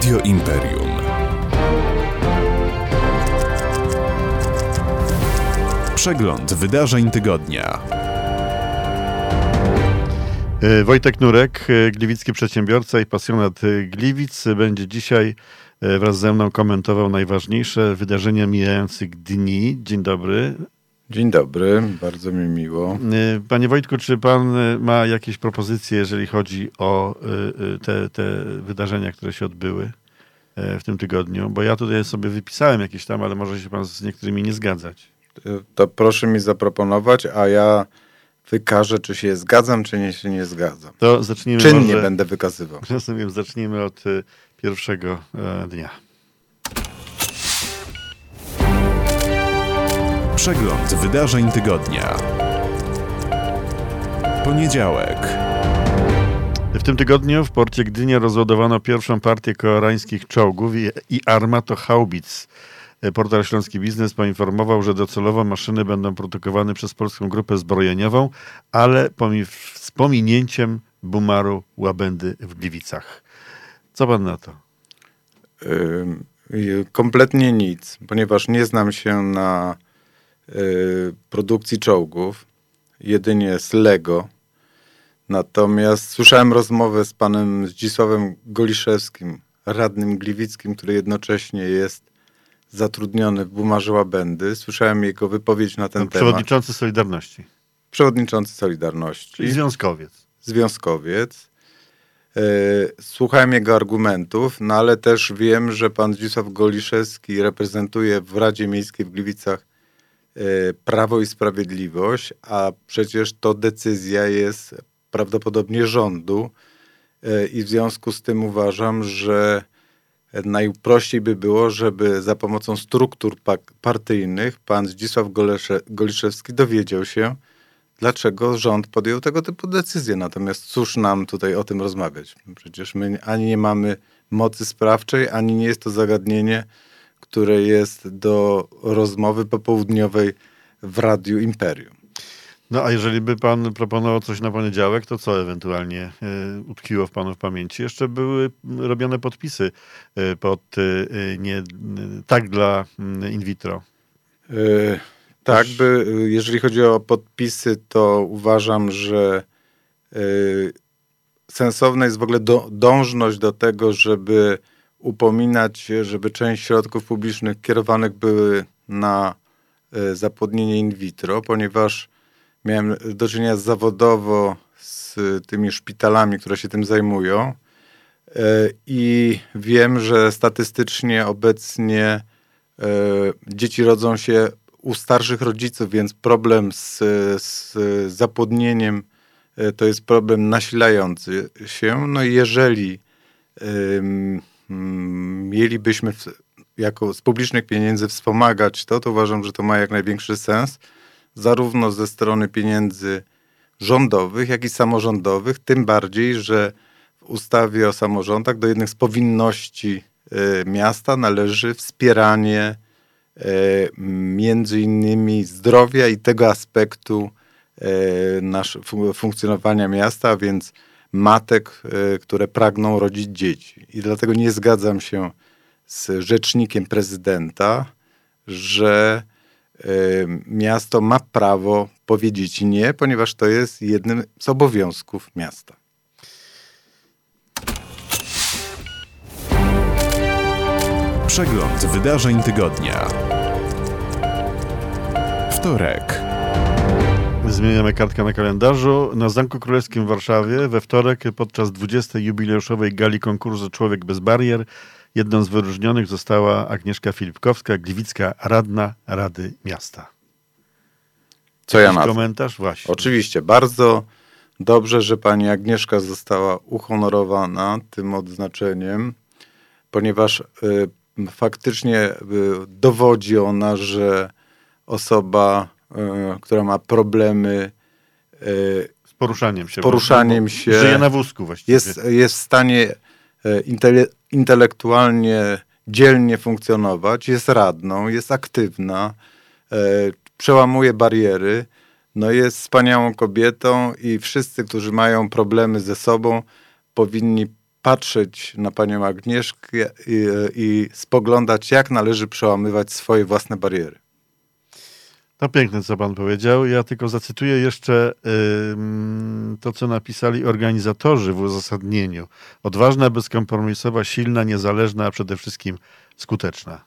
Radio Imperium. Przegląd wydarzeń tygodnia. E, Wojtek Nurek, e, gliwicki przedsiębiorca i pasjonat e, Gliwic, będzie dzisiaj wraz ze mną komentował najważniejsze wydarzenia mijających dni. Dzień dobry. Dzień dobry, bardzo mi miło. Panie Wojtku, czy pan ma jakieś propozycje, jeżeli chodzi o te, te wydarzenia, które się odbyły w tym tygodniu? Bo ja tutaj sobie wypisałem jakieś tam, ale może się pan z niektórymi nie zgadzać. To proszę mi zaproponować, a ja wykażę, czy się zgadzam, czy nie, się nie zgadzam. To zacznijmy Czynnie może... będę wykazywał. Rozumiem, zacznijmy od e, pierwszego e, dnia. Przegląd wydarzeń tygodnia. Poniedziałek. W tym tygodniu w porcie Gdynia rozładowano pierwszą partię koreańskich czołgów i, i armatohaubic. Portal Śląski Biznes poinformował, że docelowo maszyny będą produkowane przez polską grupę zbrojeniową, ale z pominięciem Bumaru Łabędy w Gliwicach. Co pan na to? Kompletnie nic, ponieważ nie znam się na y, produkcji czołgów, jedynie z Lego. Natomiast słyszałem rozmowę z panem Zdzisławem Goliszewskim, radnym gliwickim, który jednocześnie jest zatrudniony w Bumarze Łabędy. Słyszałem jego wypowiedź na ten temat. Przewodniczący Solidarności Przewodniczący Solidarności. i związkowiec. związkowiec. E, Słuchałem jego argumentów, no ale też wiem, że pan Zdzisław Goliszewski reprezentuje w Radzie Miejskiej w Gliwicach e, Prawo i Sprawiedliwość, a przecież to decyzja jest prawdopodobnie rządu e, i w związku z tym uważam, że najprościej by było, żeby za pomocą struktur partyjnych pan Zdzisław Goliszewski dowiedział się, dlaczego rząd podjął tego typu decyzje. Natomiast cóż nam tutaj o tym rozmawiać? Przecież my ani nie mamy mocy sprawczej, ani nie jest to zagadnienie, które jest do rozmowy popołudniowej w Radiu Imperium. No a jeżeli by pan proponował coś na poniedziałek, to co ewentualnie e, utkwiło w panu w pamięci? Jeszcze były robione podpisy e, pod e, nie, tak dla mm, in vitro. Tak, by, jeżeli chodzi o podpisy, to uważam, że sensowna jest w ogóle do, dążność do tego, żeby upominać się, żeby część środków publicznych kierowanych były na yy, zapłodnienie in vitro, ponieważ miałem do czynienia zawodowo z tymi szpitalami, które się tym zajmują. Yy, I wiem, że statystycznie obecnie e, dzieci rodzą się u starszych rodziców, więc problem z, z zapłodnieniem e, to jest problem nasilający się. No i jeżeli mm, mielibyśmy jako z publicznych pieniędzy wspomagać to, to uważam, że to ma jak największy sens, zarówno ze strony pieniędzy rządowych, jak i samorządowych, tym bardziej, że w ustawie o samorządach do jednych z powinności e, miasta należy wspieranie e, między innymi zdrowia i tego aspektu fun- funkcjonowania miasta, a więc matek, które pragną rodzić dzieci. I dlatego nie zgadzam się z rzecznikiem prezydenta, że miasto ma prawo powiedzieć nie, ponieważ to jest jednym z obowiązków miasta. Przegląd wydarzeń tygodnia. Wtorek. Zmieniamy kartkę na kalendarzu. Na Zamku Królewskim w Warszawie we wtorek podczas 20. jubileuszowej gali konkursu Człowiek bez barier jedną z wyróżnionych została Agnieszka Filipkowska, gliwicka radna Rady Miasta. Co ja Jakiś na to? komentarz? Właśnie. Oczywiście, bardzo dobrze, że pani Agnieszka została uhonorowana tym odznaczeniem, ponieważ y, faktycznie y, dowodzi ona, że osoba, y, która ma problemy, y, Z poruszaniem się. Poruszaniem się. Żyje na wózku właściwie. jest, jest w stanie intele, intelektualnie dzielnie funkcjonować, jest radną, jest aktywna, e, przełamuje bariery, no jest wspaniałą kobietą i wszyscy, którzy mają problemy ze sobą, powinni patrzeć na panią Agnieszkę i, i spoglądać, jak należy przełamywać swoje własne bariery. To piękne, co pan powiedział. Ja tylko zacytuję jeszcze to, co napisali organizatorzy w uzasadnieniu. Odważna, bezkompromisowa, silna, niezależna, a przede wszystkim skuteczna.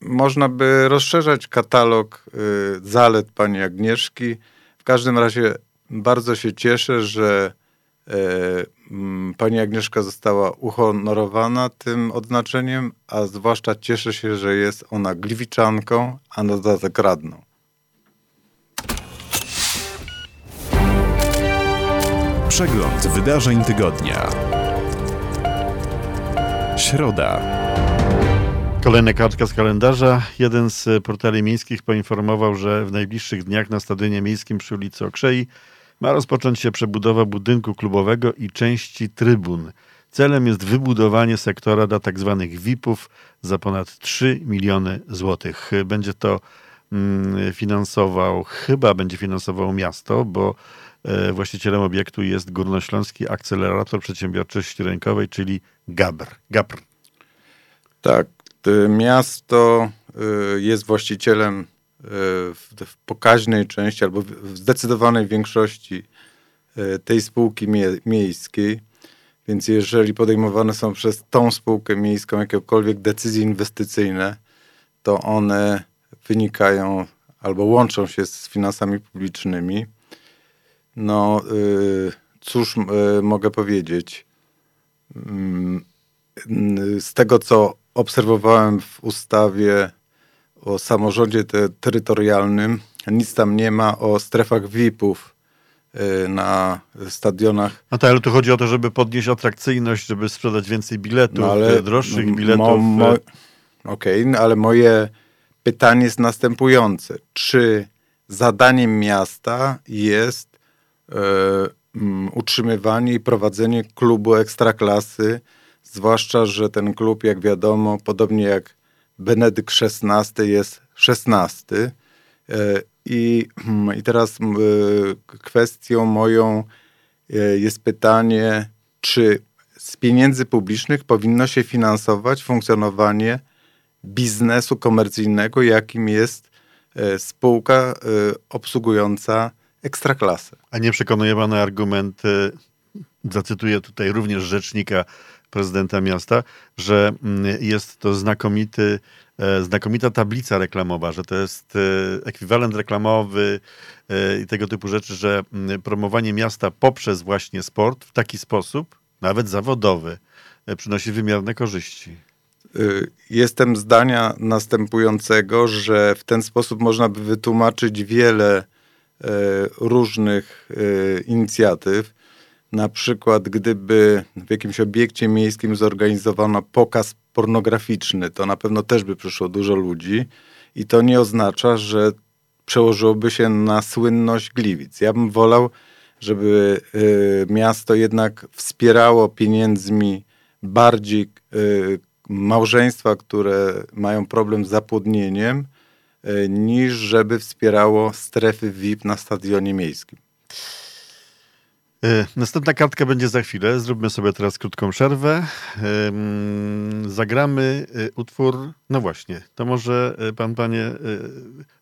Można by rozszerzać katalog y, zalet pani Agnieszki. W każdym razie bardzo się cieszę, że pani Agnieszka została uhonorowana tym odznaczeniem, a zwłaszcza cieszę się, że jest ona gliwiczanką, a na dodatek radną. Przegląd wydarzeń tygodnia. Środa. Kolejna kartka z kalendarza. Jeden z portali miejskich poinformował, że w najbliższych dniach na stadionie miejskim przy ulicy Okrzei ma rozpocząć się przebudowa budynku klubowego i części trybun. Celem jest wybudowanie sektora dla tzw. VIP-ów za ponad 3 miliony złotych. Będzie to mm, finansował, chyba będzie finansowało miasto, bo e, właścicielem obiektu jest Górnośląski Akcelerator Przedsiębiorczości Rynkowej, czyli GABR. GABR. Tak, miasto y, jest właścicielem w, w pokaźnej części albo w, zdecydowanej większości y, tej spółki mie, miejskiej. Więc jeżeli podejmowane są przez tą spółkę miejską jakiekolwiek decyzje inwestycyjne, to one wynikają albo łączą się z finansami publicznymi. No, y, cóż y, mogę powiedzieć? Mm, Z tego, co obserwowałem w ustawie o samorządzie te, terytorialnym, nic tam nie ma o strefach VIP-ów y, na stadionach No tak, ale tu chodzi o to, żeby podnieść atrakcyjność, żeby sprzedać więcej biletów, No, ale droższych m- biletów. mo- mo- e, Okej, no ale moje pytanie jest następujące. Czy zadaniem miasta jest e, utrzymywanie i prowadzenie klubu ekstraklasy, zwłaszcza, że ten klub, jak wiadomo, podobnie jak Benedykt XVI jest XVI. E, I, mm, I teraz e, kwestią moją e, jest pytanie, czy z pieniędzy publicznych powinno się finansować funkcjonowanie biznesu komercyjnego, jakim jest spółka obsługująca ekstraklasę. A nie przekonuje pana argument, zacytuję tutaj również rzecznika prezydenta miasta, że mm, jest to znakomity, e, znakomita tablica reklamowa, że to jest e, ekwiwalent reklamowy e, i tego typu rzeczy, że mm, promowanie miasta poprzez właśnie sport w taki sposób, nawet zawodowy, przynosi wymierne korzyści. Jestem zdania następującego, że w ten sposób można by wytłumaczyć wiele różnych inicjatyw. Na przykład, gdyby w jakimś obiekcie miejskim zorganizowano pokaz pornograficzny, to na pewno też by przyszło dużo ludzi i to nie oznacza, że przełożyłoby się na słynność Gliwic. Ja bym wolał, żeby y, miasto jednak wspierało pieniędzmi bardziej y, małżeństwa, które mają problem z zapłodnieniem, y, niż żeby wspierało strefy VIP na stadionie miejskim. E, Następna kartka będzie za chwilę. Zróbmy sobie teraz krótką przerwę. Zagramy e, utwór. No właśnie, to może e, pan, panie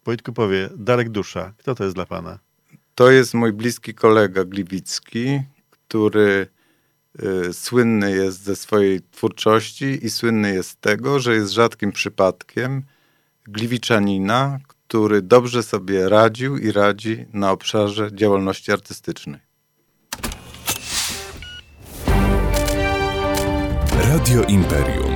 Wojtku powie. Darek Dusza. Kto to jest dla pana? To jest mój bliski kolega Gliwicki, który słynny jest ze swojej twórczości i słynny jest z tego, że jest rzadkim przypadkiem gliwiczanina, który dobrze sobie radził i radzi na obszarze działalności artystycznej. Radio Imperium.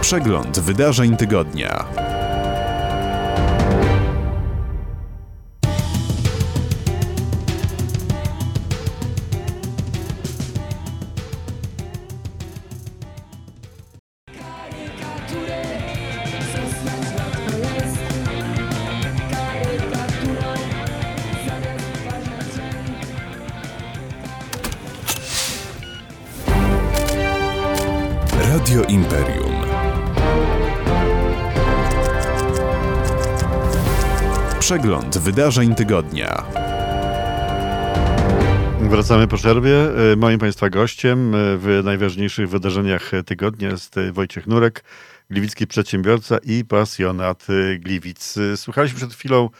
Przegląd wydarzeń tygodnia. Imperium. Przegląd wydarzeń tygodnia. Wracamy po przerwie. E, moim Państwa gościem e, w najważniejszych wydarzeniach tygodnia jest e, Wojciech Nurek, gliwicki przedsiębiorca i pasjonat Gliwic. Słuchaliśmy przed chwilą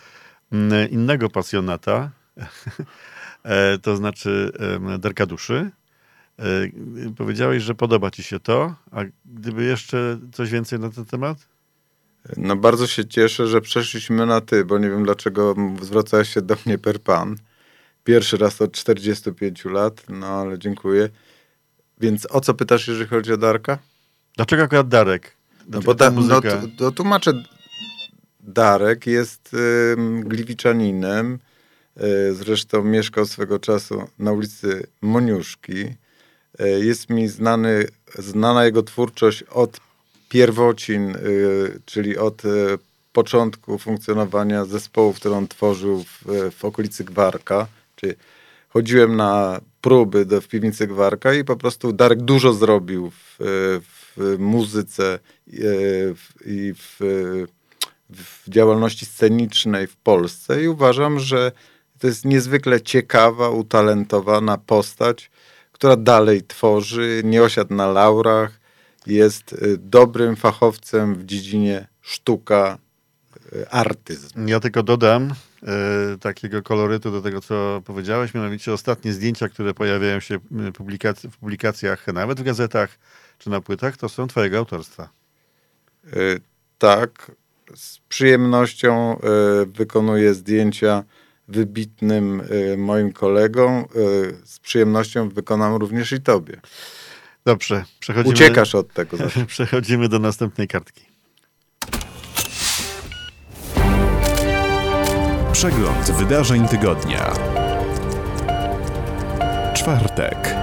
mm, innego pasjonata, to znaczy Derka Duszy. Powiedziałeś, że podoba Ci się to, a gdyby jeszcze coś więcej na ten temat? No bardzo się cieszę, że przeszliśmy na ty, bo nie wiem dlaczego zwracałeś się do mnie per pan. Pierwszy raz od 45 lat, no ale dziękuję. Więc o co pytasz, jeżeli chodzi o Darka? Dlaczego akurat Darek? no bo da, no, to, to tłumaczę. Darek jest y, gliwiczaninem, y, zresztą mieszkał swego czasu na ulicy Moniuszki. Y, jest mi znany, znana jego twórczość od pierwocin, y, czyli od y, początku funkcjonowania zespołu, który on tworzył w, w okolicy Gwarka. Czyli chodziłem na próby do, w piwnicy Gwarka i po prostu Darek dużo zrobił w, w muzyce i w, w działalności scenicznej w Polsce i uważam, że to jest niezwykle ciekawa, utalentowana postać, która dalej tworzy, nie osiadł na laurach, jest y, dobrym fachowcem w dziedzinie sztuka, y, artyzm. Ja tylko dodam y, takiego kolorytu do tego, co powiedziałeś, mianowicie ostatnie zdjęcia, które pojawiają się publikac w publikacjach, nawet w gazetach czy na płytach, to są twojego autorstwa. Y, tak, z przyjemnością y, wykonuję zdjęcia wybitnym y, moim kolegom. Z przyjemnością wykonam również i tobie. Dobrze, przechodzimy. Uciekasz od tego. przechodzimy do następnej kartki. Przegląd wydarzeń tygodnia. Czwartek.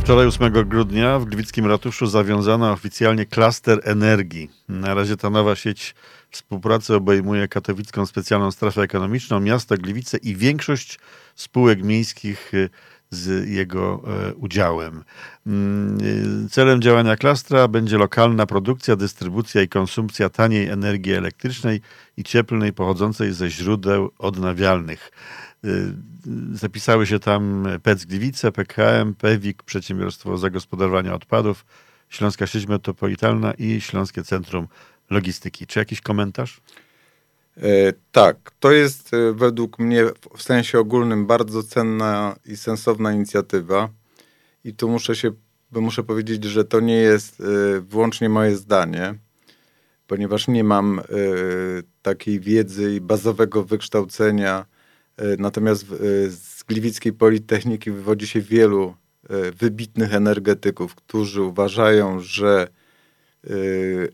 Wczoraj 8 grudnia w Gliwickim Ratuszu zawiązano oficjalnie klaster energii. Na razie ta nowa sieć współpracy obejmuje katowicką specjalną strefę ekonomiczną, miasto Gliwice i większość spółek miejskich z jego e, udziałem. Mm, celem działania klastra będzie lokalna produkcja, dystrybucja i konsumpcja taniej energii elektrycznej i cieplnej pochodzącej ze źródeł odnawialnych. E, zapisały się tam PEC Gliwice, PKM, PEWIK, Przedsiębiorstwo Zagospodarowania Odpadów, Śląska Sieć Metropolitalna i Śląskie Centrum Logistyki. Czy jakiś komentarz? E, tak, to jest e, według mnie w sensie ogólnym bardzo cenna i sensowna inicjatywa. I tu muszę się, muszę powiedzieć, że to nie jest e, wyłącznie moje zdanie, ponieważ nie mam takiej wiedzy i bazowego wykształcenia. Natomiast z Gliwickiej Politechniki wywodzi się wielu wybitnych energetyków, którzy uważają, że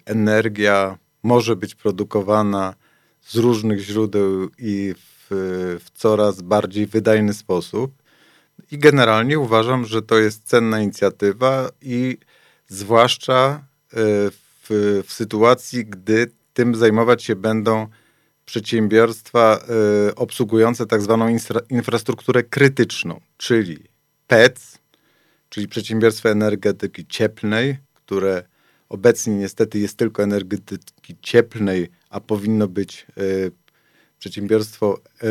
energia może być produkowana z różnych źródeł i w, w coraz bardziej wydajny sposób. I generalnie uważam, że to jest cenna inicjatywa i zwłaszcza e, w, w sytuacji, gdy tym zajmować się będą przedsiębiorstwa e, obsługujące tak zwaną infra, infrastrukturę krytyczną, czyli PEC, czyli przedsiębiorstwa energetyki cieplnej, które obecnie niestety jest tylko energetyki cieplnej, a powinno być e, przedsiębiorstwo e,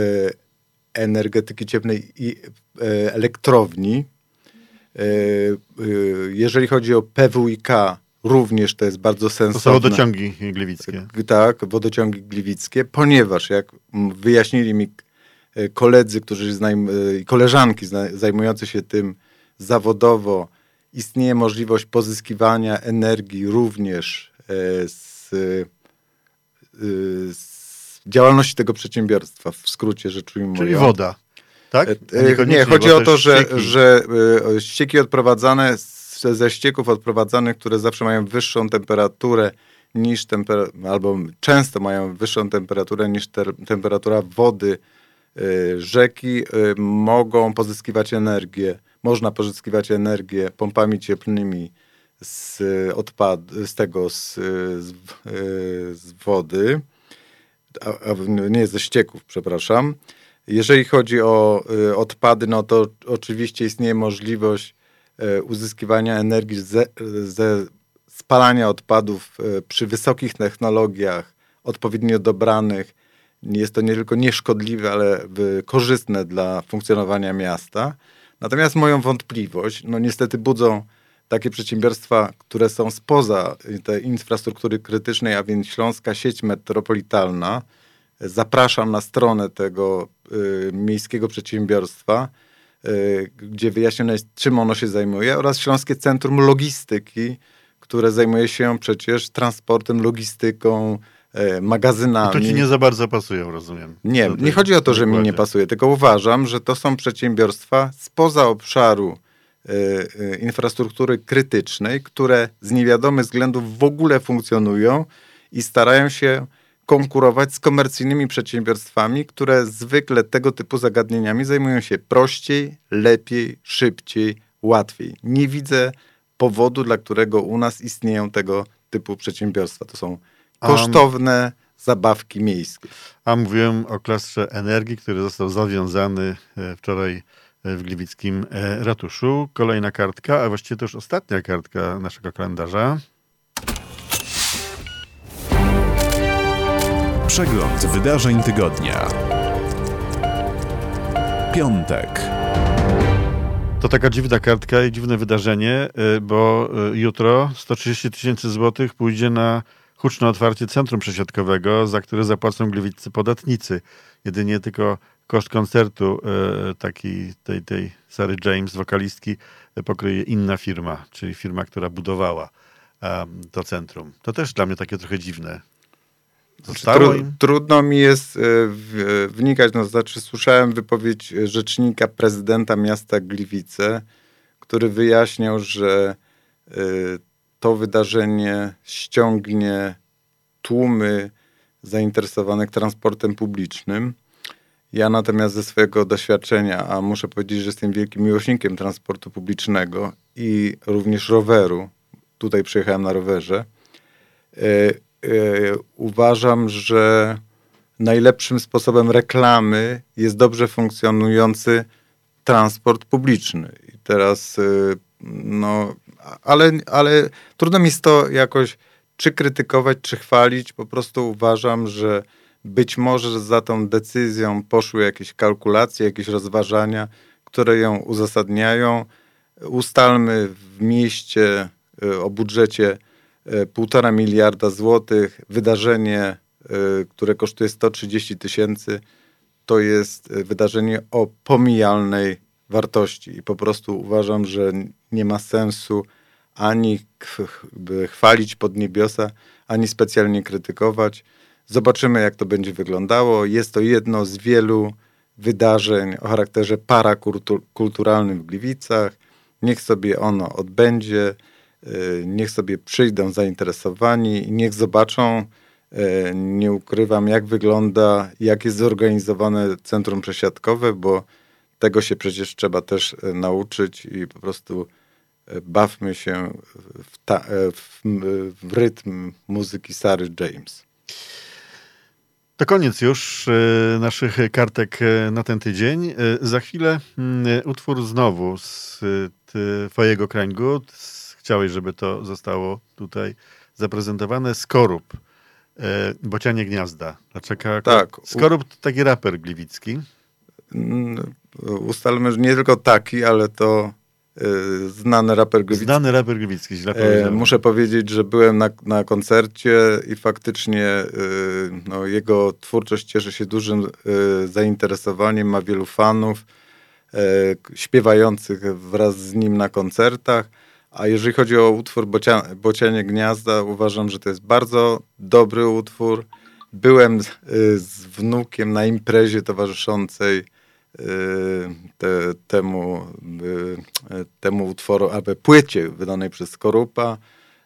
energetyki cieplnej i e, elektrowni. Jeżeli chodzi o PWIK, również to jest bardzo sensowne. To są wodociągi gliwickie. Tak, wodociągi gliwickie, ponieważ jak wyjaśnili mi koledzy, którzy i koleżanki zajmujące się tym zawodowo, istnieje możliwość pozyskiwania energii również z Y, z działalności tego przedsiębiorstwa, w skrócie rzecz ujmując. Czyli woda, tak? E, nie, chodzi o to, że, ścieki. że ścieki odprowadzane ze ścieków odprowadzanych, które zawsze mają wyższą temperaturę niż temperatura, albo często mają wyższą temperaturę niż te, temperatura wody rzeki, mogą pozyskiwać energię. Można pozyskiwać energię pompami cieplnymi z odpad, z tego, z, z, z wody, a, a nie ze ścieków, przepraszam. Jeżeli chodzi o y, odpady, no to oczywiście istnieje możliwość y, uzyskiwania energii ze, ze spalania odpadów y, przy wysokich technologiach, odpowiednio dobranych, jest to nie tylko nieszkodliwe, ale korzystne dla funkcjonowania miasta. Natomiast moją wątpliwość, no niestety budzą takie przedsiębiorstwa, które są spoza tej infrastruktury krytycznej, a więc Śląska Sieć Metropolitalna. Zapraszam na stronę tego y, miejskiego przedsiębiorstwa, y, gdzie wyjaśnione jest, czym ono się zajmuje, oraz Śląskie Centrum Logistyki, które zajmuje się przecież transportem, logistyką, y, magazynami. To ci nie za bardzo pasują, rozumiem. Nie, nie chodzi o to, że mi nie pasuje, tylko uważam, że to są przedsiębiorstwa spoza obszaru y, y, infrastruktury krytycznej, które z niewiadomych względów w ogóle funkcjonują i starają się konkurować z komercyjnymi przedsiębiorstwami, które zwykle tego typu zagadnieniami zajmują się prościej, lepiej, szybciej, łatwiej. Nie widzę powodu, dla którego u nas istnieją tego typu przedsiębiorstwa. To są kosztowne zabawki miejskie. A mówiłem o klastrze energii, który został zawiązany e, wczoraj e, w Gliwickim e, ratuszu. Kolejna kartka, a właściwie to już ostatnia kartka naszego kalendarza. Przegląd wydarzeń tygodnia. Piątek. To taka dziwna kartka i dziwne wydarzenie, bo jutro 130 tysięcy złotych pójdzie na huczne otwarcie centrum przesiadkowego, za które zapłacą gliwiccy podatnicy. Jedynie tylko koszt koncertu y, taki tej, tej Sary James, wokalistki, y, pokryje inna firma, czyli firma, która budowała to centrum. To też dla mnie takie trochę dziwne. Zostało Tru, im? trudno mi jest e, wnikać, no znaczy słyszałem wypowiedź rzecznika prezydenta miasta Gliwice, który wyjaśniał, że e, to wydarzenie ściągnie tłumy zainteresowanych transportem publicznym. Ja natomiast ze swojego doświadczenia, a muszę powiedzieć, że jestem wielkim miłośnikiem transportu publicznego i również roweru, tutaj przyjechałem na rowerze, e, e, uważam, że najlepszym sposobem reklamy jest dobrze funkcjonujący transport publiczny. I teraz, y, no, ale, ale trudno mi jest to jakoś czy krytykować, czy chwalić. Po prostu uważam, że być może za tą decyzją poszły jakieś kalkulacje, jakieś rozważania, które ją uzasadniają. Ustalmy w mieście y, o budżecie y, półtora miliarda złotych, wydarzenie, y, które kosztuje 130 tysięcy, to jest y, wydarzenie o pomijalnej wartości. I po prostu uważam, że nie ma sensu ani chwalić pod niebiosa, ani specjalnie krytykować. Zobaczymy, jak to będzie wyglądało. Jest to jedno z wielu wydarzeń o charakterze parakulturalnym w Gliwicach. Niech sobie ono odbędzie, y, niech sobie przyjdą zainteresowani niech zobaczą, y, nie ukrywam, jak wygląda, jak jest zorganizowane centrum przesiadkowe, bo tego się przecież trzeba też y, nauczyć i po prostu y, bawmy się w, ta, y, w, w rytm muzyki Sary James. To koniec już e, naszych kartek e, na ten tydzień. E, Za chwilę mm, utwór znowu z e, twojego kręgu. Chciałeś, żeby to zostało tutaj zaprezentowane. Skorup. e, Bocianie Gniazda. Dlaczego? Tak. Skorup to taki raper gliwicki. Ustalmy, że nie tylko taki, ale to y, znany raper Gliwic. Znany raper gliwicki, źle E, powiedziałem. muszę powiedzieć, że byłem na, na koncercie i faktycznie y, no, jego twórczość cieszy się dużym y, zainteresowaniem, ma wielu fanów śpiewających wraz z nim na koncertach. A jeżeli chodzi o utwór Bocia, Bocianie Gniazda, uważam, że to jest bardzo dobry utwór. Byłem z, z wnukiem na imprezie towarzyszącej te, temu, y, temu utworu, albo płycie wydanej przez Skorupa,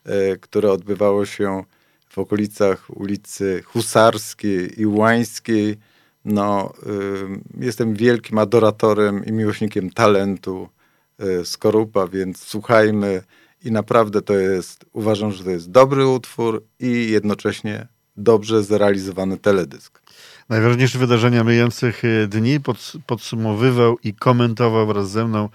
y, które odbywało się w okolicach ulicy Husarskiej i Łańskiej. No, y, jestem wielkim adoratorem i miłośnikiem talentu Skorupa, więc słuchajmy i naprawdę to jest, uważam, że to jest dobry utwór i jednocześnie dobrze zrealizowany teledysk. Najważniejsze wydarzenia myjących e, dni pods- podsumowywał i komentował wraz ze mną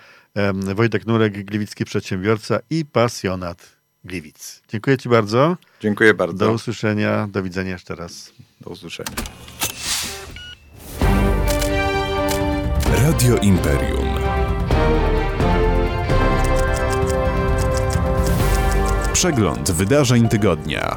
Wojtek Nurek, gliwicki przedsiębiorca i pasjonat Gliwic. Dziękuję Ci bardzo. Dziękuję bardzo. Do usłyszenia. Do widzenia jeszcze raz. Do usłyszenia. Radio Imperium. Przegląd wydarzeń tygodnia.